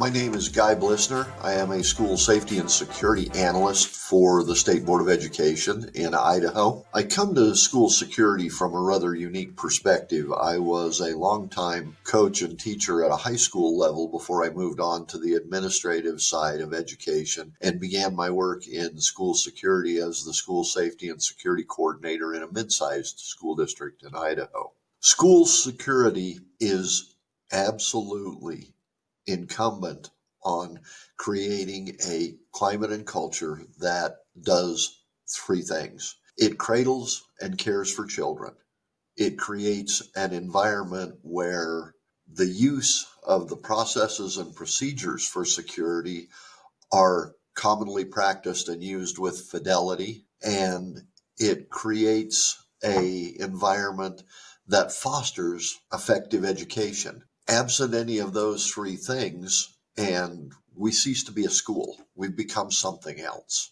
My name is Guy Bliesner. I am a school safety and security analyst for the State Board of Education in Idaho. I come to school security from a rather unique perspective. I was a longtime coach and teacher at a high school level before I moved on to the administrative side of education and began my work in school security as the school safety and security coordinator in a mid sized school district in Idaho. School security is absolutely incumbent on creating a climate and culture that does three things. It cradles and cares for children, it creates an environment where the use of the processes and procedures for security are commonly practiced and used with fidelity and it creates a environment that fosters effective education absent any of those three things, and we cease to be a school. We've become something else.